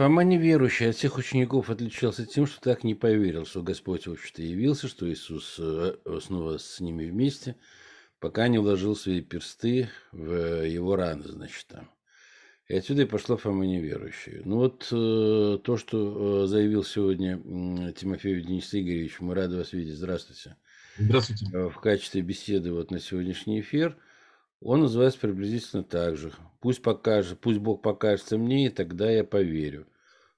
Фома неверующий от всех учеников отличался тем, что так не поверил, что Господь, в общем-то, явился, что Иисус э, снова с ними вместе, пока не вложил свои персты в его раны, значит, там. И отсюда и пошла Фома неверующий. Ну вот э, то, что э, заявил сегодня э, Тимофей Денис Игоревич, мы рады вас видеть. Здравствуйте. Здравствуйте. В качестве беседы вот на сегодняшний эфир – он называется приблизительно так же. Пусть покажет, пусть Бог покажется мне, и тогда я поверю,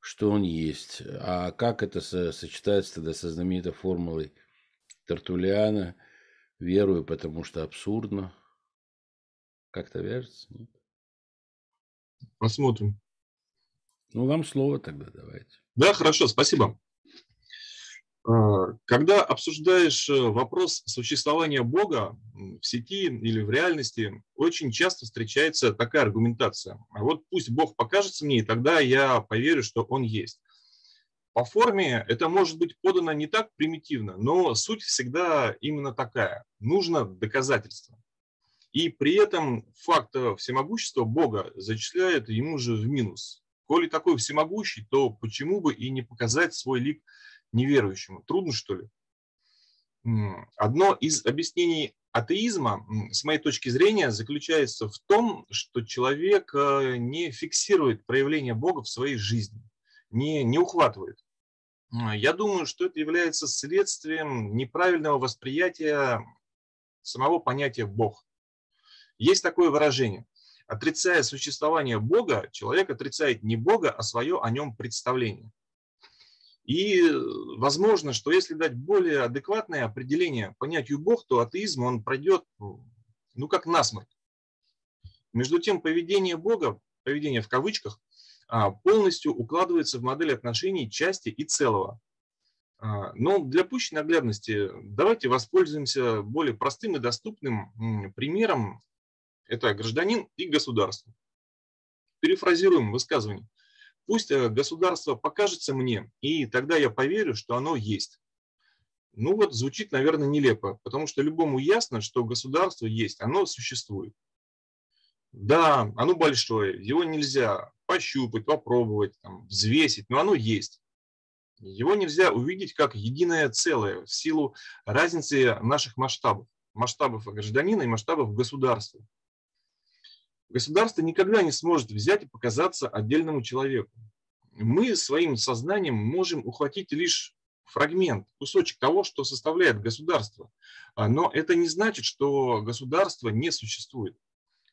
что Он есть. А как это сочетается тогда со знаменитой формулой Тартулиана? Верую, потому что абсурдно. Как-то вяжется? Нет? Посмотрим. Ну, вам слово тогда давайте. Да, хорошо, спасибо. А, когда обсуждаешь э, вопрос существования Бога в сети или в реальности, очень часто встречается такая аргументация. А вот пусть Бог покажется мне, и тогда я поверю, что Он есть. По форме это может быть подано не так примитивно, но суть всегда именно такая. Нужно доказательство. И при этом факт всемогущества Бога зачисляет ему же в минус. Коли такой всемогущий, то почему бы и не показать свой лик неверующему. Трудно, что ли? Одно из объяснений атеизма, с моей точки зрения, заключается в том, что человек э, не фиксирует проявление Бога в своей жизни, не, не ухватывает. Я думаю, что это является следствием неправильного восприятия самого понятия «Бог». Есть такое выражение. Отрицая существование Бога, человек отрицает не Бога, а свое о нем представление. И э, возможно, что если дать более адекватное определение понятию Бог, то атеизм он пройдет, ну, как насморк. Между тем, поведение Бога, поведение в кавычках, а, полностью укладывается в модель отношений части и целого. А, но для пущей наглядности давайте воспользуемся более простым и доступным примером. Это гражданин и государство. Перефразируем высказывание. Пусть э, государство покажется мне, и тогда я поверю, что оно есть. Ну вот звучит, наверное, нелепо, потому что любому ясно, что государство есть, оно существует. Да, оно большое, его нельзя пощупать, попробовать, там, взвесить, но оно есть. Его нельзя увидеть как единое целое в силу разницы наших масштабов, масштабов гражданина и масштабов государства. Государство никогда не сможет взять и показаться отдельному человеку. Мы своим сознанием можем ухватить лишь фрагмент, кусочек того, что составляет государство. А, но это не значит, что государство не существует.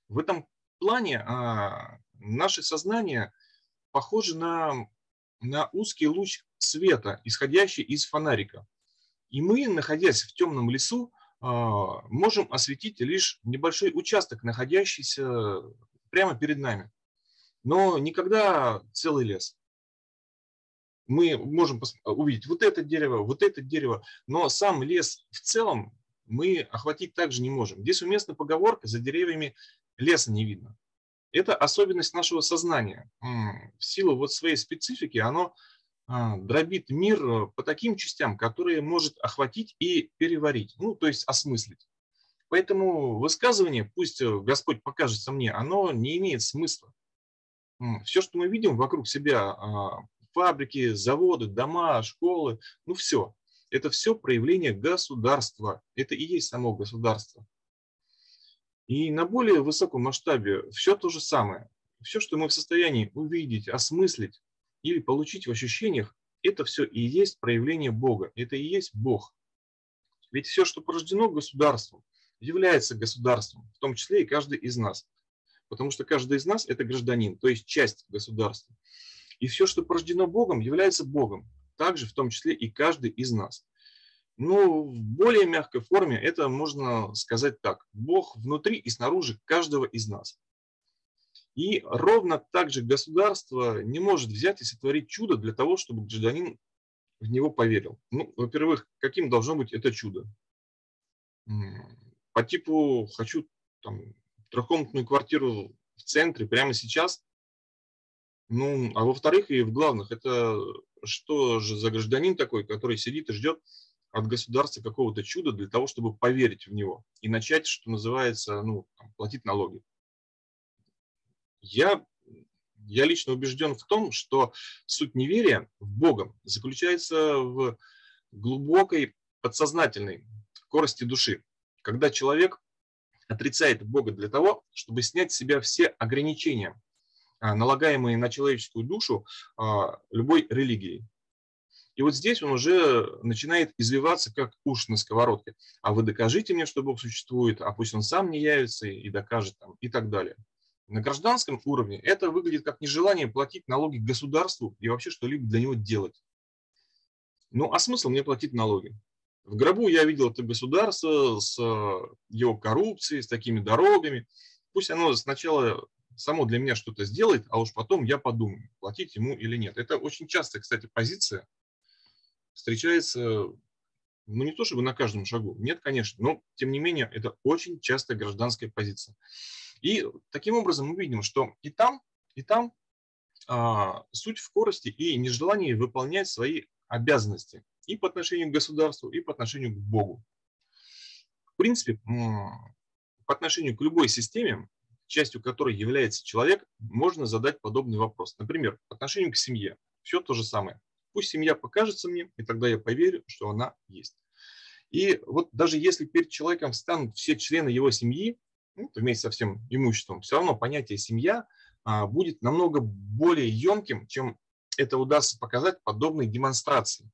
В этом плане а, наше сознание похоже на, на узкий луч света, исходящий из фонарика. И мы, находясь в темном лесу, можем осветить лишь небольшой участок, находящийся прямо перед нами. Но никогда целый лес. Мы можем увидеть вот это дерево, вот это дерево, но сам лес в целом мы охватить также не можем. Здесь уместна поговорка «за деревьями леса не видно». Это особенность нашего сознания. В силу вот своей специфики оно а, дробит мир э, по таким частям, которые может охватить и переварить, ну, то есть осмыслить. Поэтому высказывание, пусть э, Господь покажется мне, оно не имеет смысла. Все, что мы видим вокруг себя, а, фабрики, заводы, дома, школы, ну все, это все проявление государства. Это и есть само государство. И на более высоком масштабе все то же самое. Все, что мы в состоянии увидеть, осмыслить, или получить в ощущениях, это все и есть проявление Бога, это и есть Бог. Ведь все, что порождено государством, является государством, в том числе и каждый из нас. Потому что каждый из нас – это гражданин, то есть часть государства. И все, что порождено Богом, является Богом, также в том числе и каждый из нас. Ну, в более мягкой форме это можно сказать так. Бог внутри и снаружи каждого из нас. И ровно так же государство не может взять и сотворить чудо для того, чтобы гражданин в него поверил. Ну, во-первых, каким должно быть это чудо? По типу хочу там, трехкомнатную квартиру в центре прямо сейчас. Ну, а во-вторых, и в главных, это что же за гражданин такой, который сидит и ждет от государства какого-то чуда для того, чтобы поверить в него и начать, что называется, ну, там, платить налоги. Я я лично убежден в том, что суть неверия в Бога заключается в глубокой подсознательной корости души, когда человек отрицает Бога для того, чтобы снять с себя все ограничения, а, налагаемые на человеческую душу а, любой религией. И вот здесь он уже начинает извиваться, как уж на сковородке. А вы докажите мне, что Бог существует, а пусть он сам не явится и докажет там, и так далее. На гражданском уровне это выглядит как нежелание платить налоги государству и вообще что-либо для него делать. Ну, а смысл мне платить налоги? В гробу я видел это государство с э, его коррупцией, с такими дорогами. Пусть оно сначала само для меня что-то сделает, а уж потом я подумаю, платить ему или нет. Это очень частая, кстати, позиция встречается, ну не то чтобы на каждом шагу, нет, конечно, но тем не менее это очень частая гражданская позиция. И таким образом мы видим, что и там, и там а, суть в корости и нежелании выполнять свои обязанности и по отношению к государству, и по отношению к Богу. В принципе, по отношению к любой системе, частью которой является человек, можно задать подобный вопрос. Например, по отношению к семье. Все то же самое. Пусть семья покажется мне, и тогда я поверю, что она есть. И вот даже если перед человеком станут все члены его семьи, ну, вместе со всем имуществом, все равно понятие семья а, будет намного более емким, чем это удастся показать подобной демонстрации.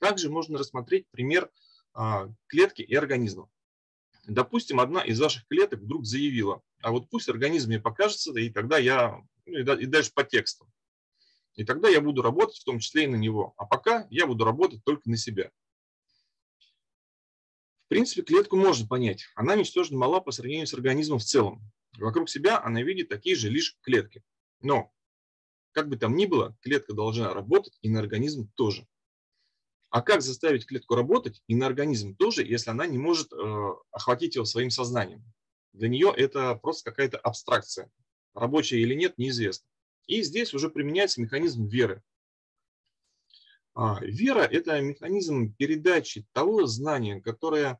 Также можно рассмотреть пример а, клетки и организма. Допустим, одна из ваших клеток вдруг заявила, а вот пусть организм мне покажется, и тогда я, ну, и дальше по тексту. И тогда я буду работать в том числе и на него. А пока я буду работать только на себя. В принципе, клетку можно понять. Она ничтожно мала по сравнению с организмом в целом. Вокруг себя она видит такие же лишь клетки. Но, как бы там ни было, клетка должна работать и на организм тоже. А как заставить клетку работать и на организм тоже, если она не может э, охватить его своим сознанием? Для нее это просто какая-то абстракция. Рабочая или нет, неизвестно. И здесь уже применяется механизм веры. А, вера – это механизм передачи того знания, которое,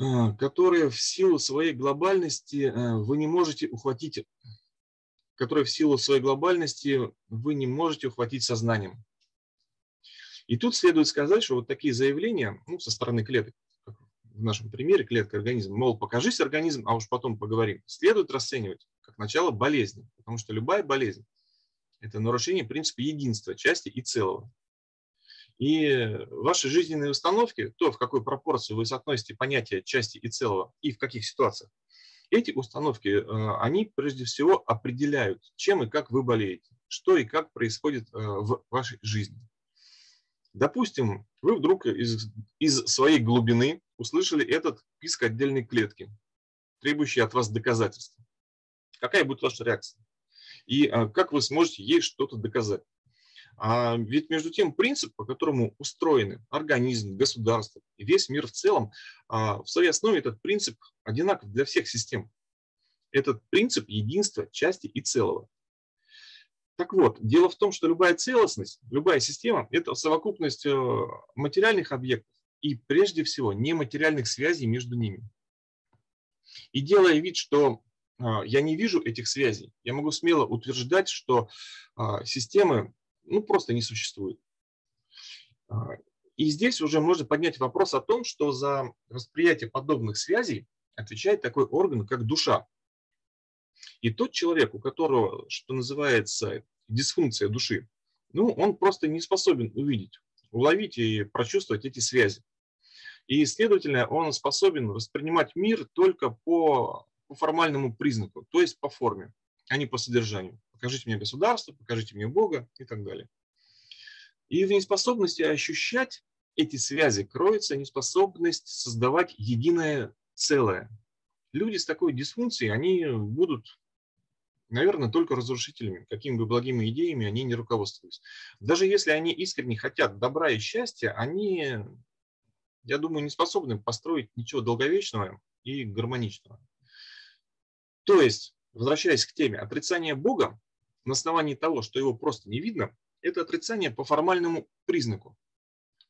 а, которое в силу своей глобальности а, вы не можете ухватить, которое в силу своей глобальности вы не можете ухватить сознанием. И тут следует сказать, что вот такие заявления ну, со стороны клеток, в нашем примере клетка организма, мол, покажись организм, а уж потом поговорим, следует расценивать как начало болезни, потому что любая болезнь это нарушение принципа единства, части и целого. И ваши жизненные установки, то, в какой пропорции вы соотносите понятия части и целого и в каких ситуациях, эти установки, э, они прежде всего определяют, чем и как вы болеете, что и как происходит э, в вашей жизни. Допустим, вы вдруг из, из своей глубины услышали этот писк отдельной клетки, требующий от вас доказательства. Какая будет ваша реакция? И а, как вы сможете ей что-то доказать. А ведь между тем принцип, по которому устроены организм, государство и весь мир в целом, а, в своей основе этот принцип одинаков для всех систем. Этот принцип единства, части и целого. Так вот, дело в том, что любая целостность, любая система – это совокупность э, материальных объектов и прежде всего нематериальных связей между ними. И делая вид, что я не вижу этих связей, я могу смело утверждать, что а, системы ну, просто не существует. А, и здесь уже можно поднять вопрос о том, что за восприятие подобных связей отвечает такой орган, как душа. И тот человек, у которого, что называется, дисфункция души, ну, он просто не способен увидеть, уловить и прочувствовать эти связи. И, следовательно, он способен воспринимать мир только по по формальному признаку, то есть по форме, а не по содержанию. Покажите мне государство, покажите мне Бога и так далее. И в неспособности ощущать эти связи кроется неспособность создавать единое целое. Люди с такой дисфункцией, они будут, наверное, только разрушителями, какими бы благими идеями они не руководствовались. Даже если они искренне хотят добра и счастья, они, я думаю, не способны построить ничего долговечного и гармоничного. То есть, возвращаясь к теме, отрицание Бога на основании того, что его просто не видно, это отрицание по формальному признаку.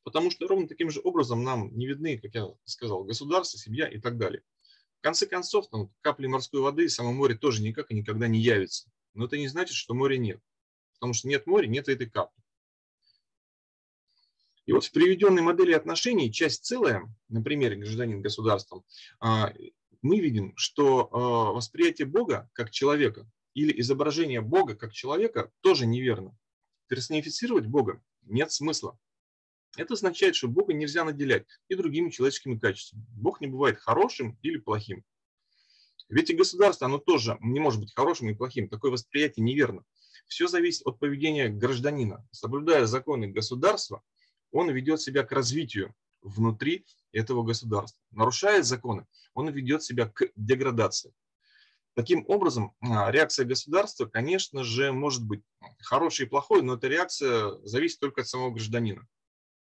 Потому что ровно таким же образом нам не видны, как я сказал, государство, семья и так далее. В конце концов, там, капли морской воды само море тоже никак и никогда не явится. но это не значит, что моря нет. Потому что нет моря, нет этой капли. И вот в приведенной модели отношений часть целая, на примере гражданин государства, а, мы видим, что а, восприятие Бога как человека или изображение Бога как человека тоже неверно. Персонифицировать Бога нет смысла. Это означает, что Бога нельзя наделять и другими человеческими качествами. Бог не бывает хорошим или плохим. Ведь и государство, оно тоже не может быть хорошим и плохим. Такое восприятие неверно. Все зависит от поведения гражданина. Соблюдая законы государства, он ведет себя к развитию внутри этого государства. Нарушая законы, он ведет себя к деградации. Таким образом, а, реакция государства, конечно же, может быть хорошей и плохой, но эта реакция зависит только от самого гражданина.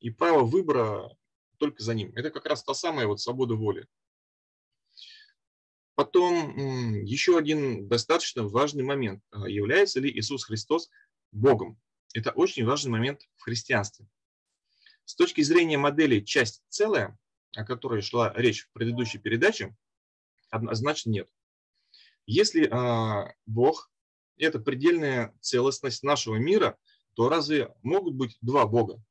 И право выбора только за ним. Это как раз та самая вот свобода воли. Потом еще один достаточно важный момент. А, является ли Иисус Христос Богом? Это очень важный момент в христианстве. С точки зрения модели часть целая, о которой шла речь в предыдущей передаче, однозначно нет. Если э, Бог – это предельная целостность нашего мира, то разве могут быть два Бога?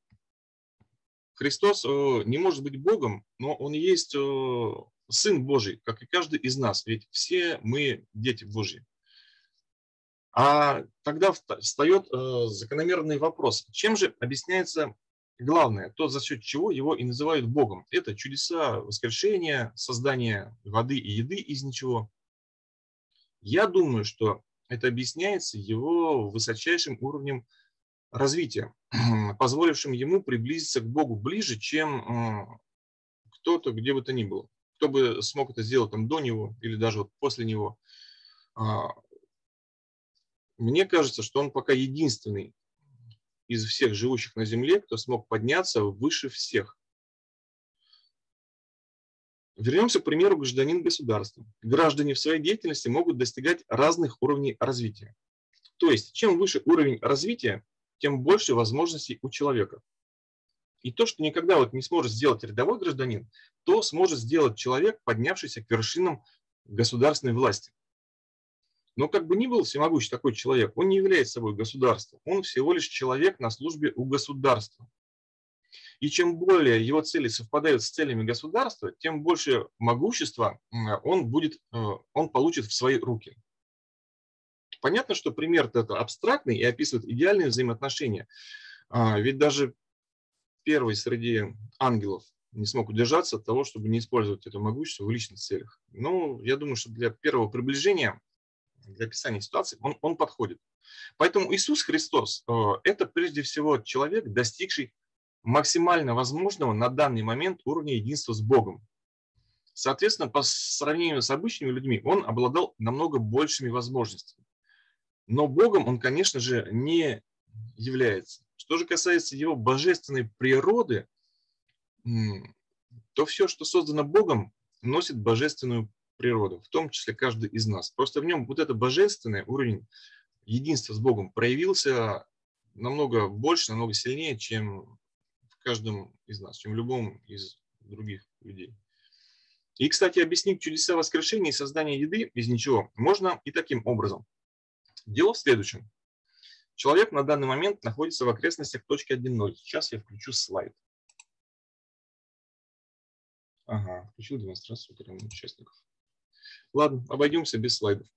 Христос э, не может быть Богом, но Он есть э, Сын Божий, как и каждый из нас, ведь все мы дети Божьи. А тогда встает э, закономерный вопрос, чем же объясняется главное, то, за счет чего его и называют Богом. Это чудеса воскрешения, создание воды и еды из ничего. Я думаю, что это объясняется его высочайшим уровнем развития, позволившим ему приблизиться к Богу ближе, чем кто-то, где бы то ни было. Кто бы смог это сделать там до него или даже вот после него. А, мне кажется, что он пока единственный из всех живущих на Земле, кто смог подняться выше всех. Вернемся к примеру гражданин государства. Граждане в своей деятельности могут достигать разных уровней развития. То есть, чем выше уровень развития, тем больше возможностей у человека. И то, что никогда вот не сможет сделать рядовой гражданин, то сможет сделать человек, поднявшийся к вершинам государственной власти. Но как бы ни был всемогущий такой человек, он не является собой государством. Он всего лишь человек на службе у государства. И чем более его цели совпадают с целями государства, тем больше могущества он, будет, э, он получит в свои руки. Понятно, что пример это абстрактный и описывает идеальные взаимоотношения. А, ведь даже первый среди ангелов не смог удержаться от того, чтобы не использовать это могущество в личных целях. Но я думаю, что для первого приближения для описания ситуации, он, он подходит. Поэтому Иисус Христос э, – это прежде всего человек, достигший максимально возможного на данный момент уровня единства с Богом. Соответственно, по сравнению с обычными людьми, он обладал намного большими возможностями. Но Богом он, конечно же, не является. Что же касается его божественной природы, то все, что создано Богом, носит божественную природу, в том числе каждый из нас. Просто в нем вот это божественный уровень единства с Богом проявился намного больше, намного сильнее, чем в каждом из нас, чем в любом из других людей. И, кстати, объяснить чудеса воскрешения и создания еды из ничего можно и таким образом. Дело в следующем. Человек на данный момент находится в окрестностях точки 1.0. Сейчас я включу слайд. Ага, включил демонстрацию участников. Ладно, обойдемся без слайдов.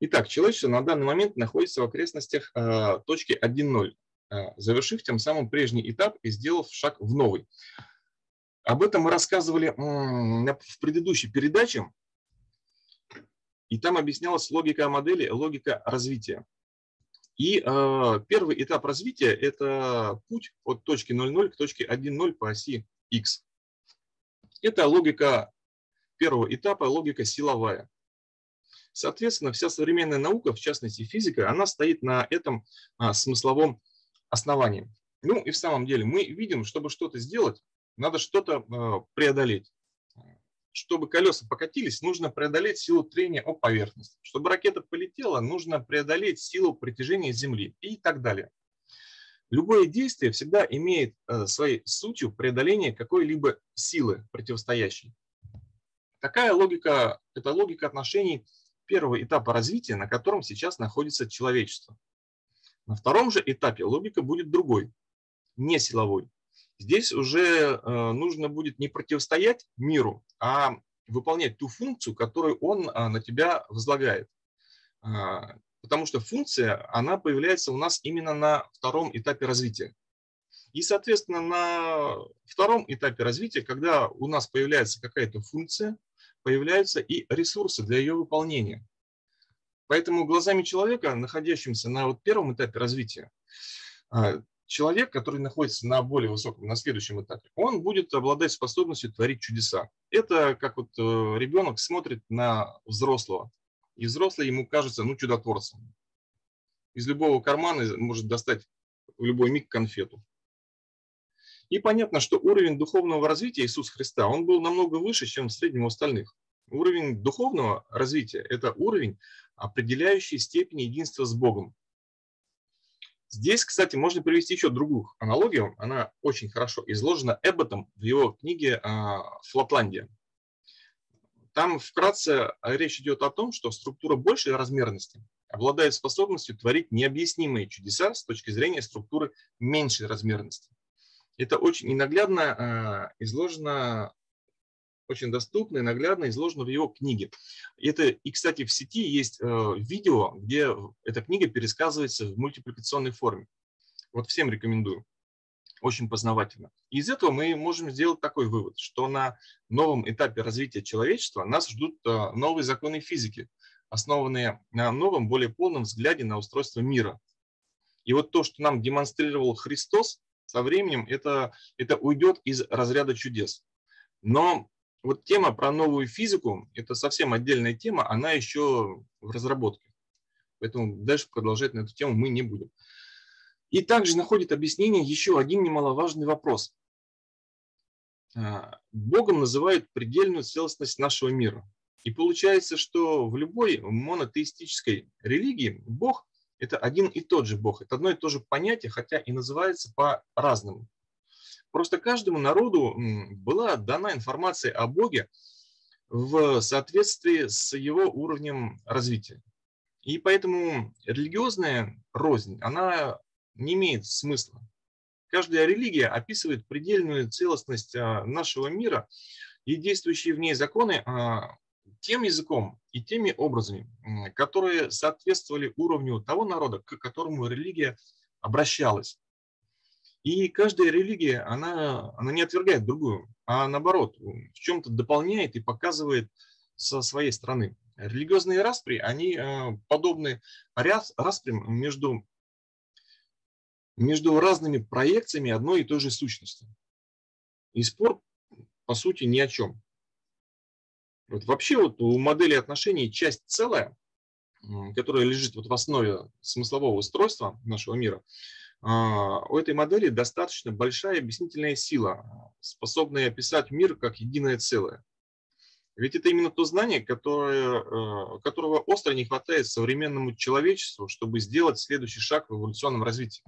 Итак, человечество на данный момент находится в окрестностях э, точки 1.0, э, завершив тем самым прежний этап и сделав шаг в новый. Об этом мы рассказывали в предыдущей передаче, и там объяснялась логика модели, логика развития. И э, первый этап развития – это путь от точки 0.0 к точке 1.0 по оси x. Это логика первого этапа логика силовая. Соответственно, вся современная наука, в частности физика, она стоит на этом а, смысловом основании. Ну и в самом деле мы видим, чтобы что-то сделать, надо что-то а, преодолеть. Чтобы колеса покатились, нужно преодолеть силу трения о поверхность. Чтобы ракета полетела, нужно преодолеть силу притяжения Земли и так далее. Любое действие всегда имеет э, своей сутью преодоление какой-либо силы противостоящей. Такая логика, это логика отношений первого этапа развития, на котором сейчас находится человечество. На втором же этапе логика будет другой, не силовой. Здесь уже э, нужно будет не противостоять миру, а выполнять ту функцию, которую он э, на тебя возлагает. А, потому что функция, она появляется у нас именно на втором этапе развития. И, соответственно, на втором этапе развития, когда у нас появляется какая-то функция, появляются и ресурсы для ее выполнения. Поэтому глазами человека, находящимся на вот первом этапе развития, а, человек, который находится на более высоком, на следующем этапе, он будет обладать способностью творить чудеса. Это как вот э, ребенок смотрит на взрослого, и взрослый ему кажется, ну, чудотворцем. Из любого кармана может достать в любой миг конфету. И понятно, что уровень духовного развития Иисуса Христа, он был намного выше, чем в среднем у остальных. Уровень духовного развития – это уровень, определяющий степень единства с Богом. Здесь, кстати, можно привести еще другую аналогию. Она очень хорошо изложена Эбботом в его книге а, «Флотландия». Там вкратце речь идет о том, что структура большей размерности обладает способностью творить необъяснимые чудеса с точки зрения структуры меньшей размерности. Это очень ненаглядно а, изложено, очень доступно и наглядно изложено в его книге. Это, и, кстати, в сети есть э, видео, где эта книга пересказывается в мультипликационной форме. Вот всем рекомендую. Очень познавательно. Из этого мы можем сделать такой вывод, что на новом этапе развития человечества нас ждут э, новые законы физики, основанные на новом, более полном взгляде на устройство мира. И вот то, что нам демонстрировал Христос, со временем это, это уйдет из разряда чудес. Но вот тема про новую физику, это совсем отдельная тема, она еще в разработке. Поэтому дальше продолжать на эту тему мы не будем. И также находит объяснение еще один немаловажный вопрос. А, Богом называют предельную целостность нашего мира. И получается, что в любой монотеистической религии Бог это один и тот же Бог. Это одно и то же понятие, хотя и называется по-разному. Просто каждому народу была дана информация о Боге в соответствии с его уровнем развития. И поэтому религиозная рознь, она не имеет смысла. Каждая религия описывает предельную целостность а, нашего мира, и действующие в ней законы а, тем языком и теми образами, которые соответствовали уровню того народа, к которому религия обращалась. И каждая религия, она, она не отвергает другую, а наоборот, в чем-то дополняет и показывает со своей стороны. Религиозные распри, они э, подобны распрям между, между разными проекциями одной и той же сущности. И спор, по сути, ни о чем. Вот вообще вот у модели отношений часть целая, которая лежит вот в основе смыслового устройства нашего мира, а, у этой модели достаточно большая объяснительная сила, способная описать мир как единое целое. Ведь это именно то знание, которое, э, которого остро не хватает современному человечеству, чтобы сделать следующий шаг в эволюционном развитии.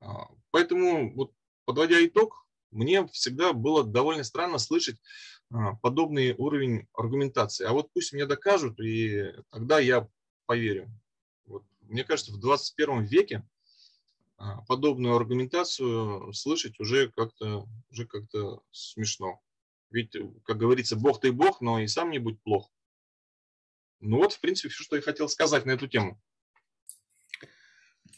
А, поэтому, вот, подводя итог, мне всегда было довольно странно слышать подобный уровень аргументации. А вот пусть мне докажут, и тогда я поверю. Вот. Мне кажется, в 21 веке а, подобную аргументацию слышать уже как-то уже как-то смешно. Ведь, как говорится, Бог ты Бог, но и сам не будь плох. Ну вот, в принципе, все, что я хотел сказать на эту тему.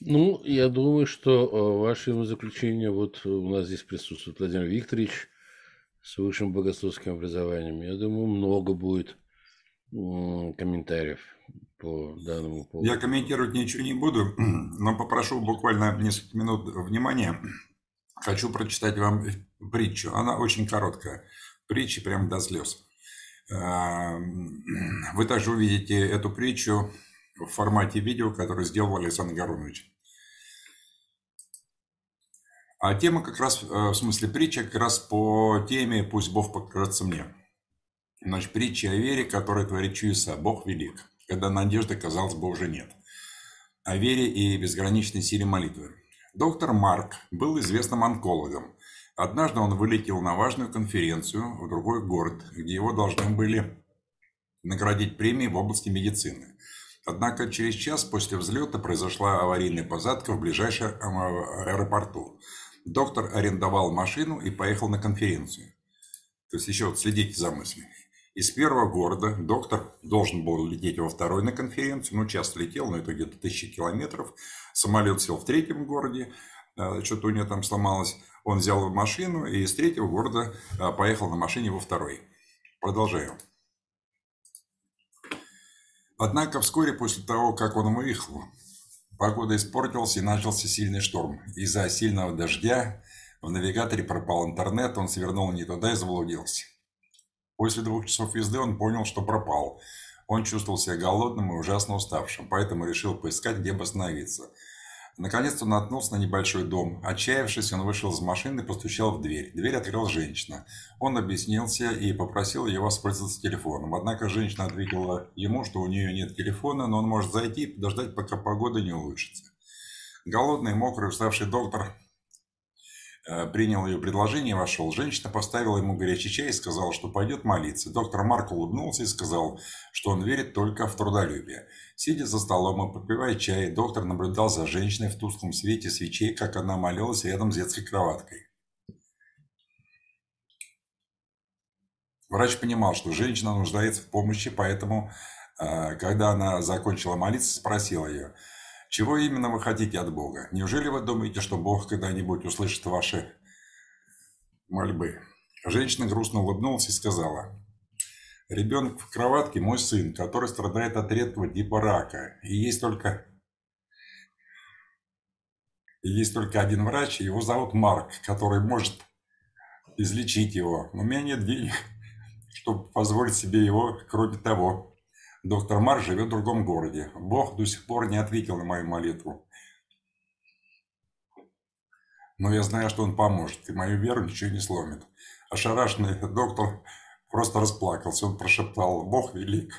Ну, я думаю, что э, ваше заключение, вот у нас здесь присутствует Владимир Викторович, с высшим богословским образованием. Я думаю, много будет комментариев по данному поводу. Я комментировать ничего не буду, но попрошу буквально несколько минут внимания. Хочу прочитать вам притчу. Она очень короткая. Притча прям до слез. Эм, вы также увидите эту притчу в формате видео, которое сделал Александр Гарунович. А тема как раз, э, в смысле притча, как раз по теме «Пусть Бог покажется мне». Значит, притча о вере, которая творит чудеса. Бог велик, когда надежды, казалось бы, уже нет. О вере и безграничной силе молитвы. Доктор Марк был известным онкологом. Однажды он вылетел на важную конференцию в другой город, где его должны были наградить премией в области медицины. Однако через час после взлета произошла аварийная посадка в ближайшем аэропорту. Доктор арендовал машину и поехал на конференцию. То есть еще вот следите за мыслями. Из первого города доктор должен был лететь во второй на конференцию, ну, часто летел, но это где-то тысячи километров. Самолет сел в третьем городе, э, что-то у него там сломалось. Он взял машину и из третьего города э, поехал на машине во второй. Продолжаем. Однако вскоре после того, как он выехал, погода испортилась и начался сильный шторм. Из-за сильного дождя в навигаторе пропал интернет, он свернул не туда и заблудился. После двух часов езды он понял, что пропал. Он чувствовал себя голодным и ужасно уставшим, поэтому решил поискать, где бы остановиться – Наконец-то он наткнулся на небольшой дом. Отчаявшись, он вышел из машины и постучал в дверь. Дверь открыла женщина. Он объяснился и попросил ее воспользоваться телефоном. Однако женщина ответила ему, что у нее нет телефона, но он может зайти и подождать, пока погода не улучшится. Голодный, мокрый, уставший доктор принял ее предложение и вошел. Женщина поставила ему горячий чай и сказала, что пойдет молиться. Доктор Марк улыбнулся и сказал, что он верит только в трудолюбие. Сидя за столом и попивая чай, доктор наблюдал за женщиной в тусклом свете свечей, как она молилась рядом с детской кроваткой. Врач понимал, что женщина нуждается в помощи, поэтому, э, когда она закончила молиться, спросил ее – чего именно вы хотите от Бога? Неужели вы думаете, что Бог когда-нибудь услышит ваши мольбы? Женщина грустно улыбнулась и сказала, ребенок в кроватке мой сын, который страдает от редкого типа рака. И есть только... И есть только один врач, его зовут Марк, который может излечить его. Но у меня нет денег, чтобы позволить себе его, кроме того. Доктор Мар живет в другом городе. Бог до сих пор не ответил на мою молитву. Но я знаю, что он поможет, и мою веру ничего не сломит. Ошарашенный доктор просто расплакался. Он прошептал «Бог велик».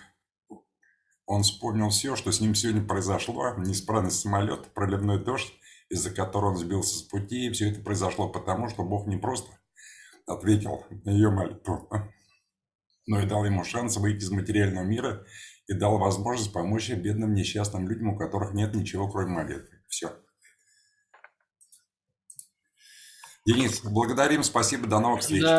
Он вспомнил все, что с ним сегодня произошло. Неисправность самолета, проливной дождь, из-за которого он сбился с пути. И все это произошло потому, что Бог не просто ответил на ее молитву, но и дал ему шанс выйти из материального мира и дал возможность помочь бедным несчастным людям, у которых нет ничего, кроме молитвы. Все. Денис, благодарим, спасибо, до новых встреч.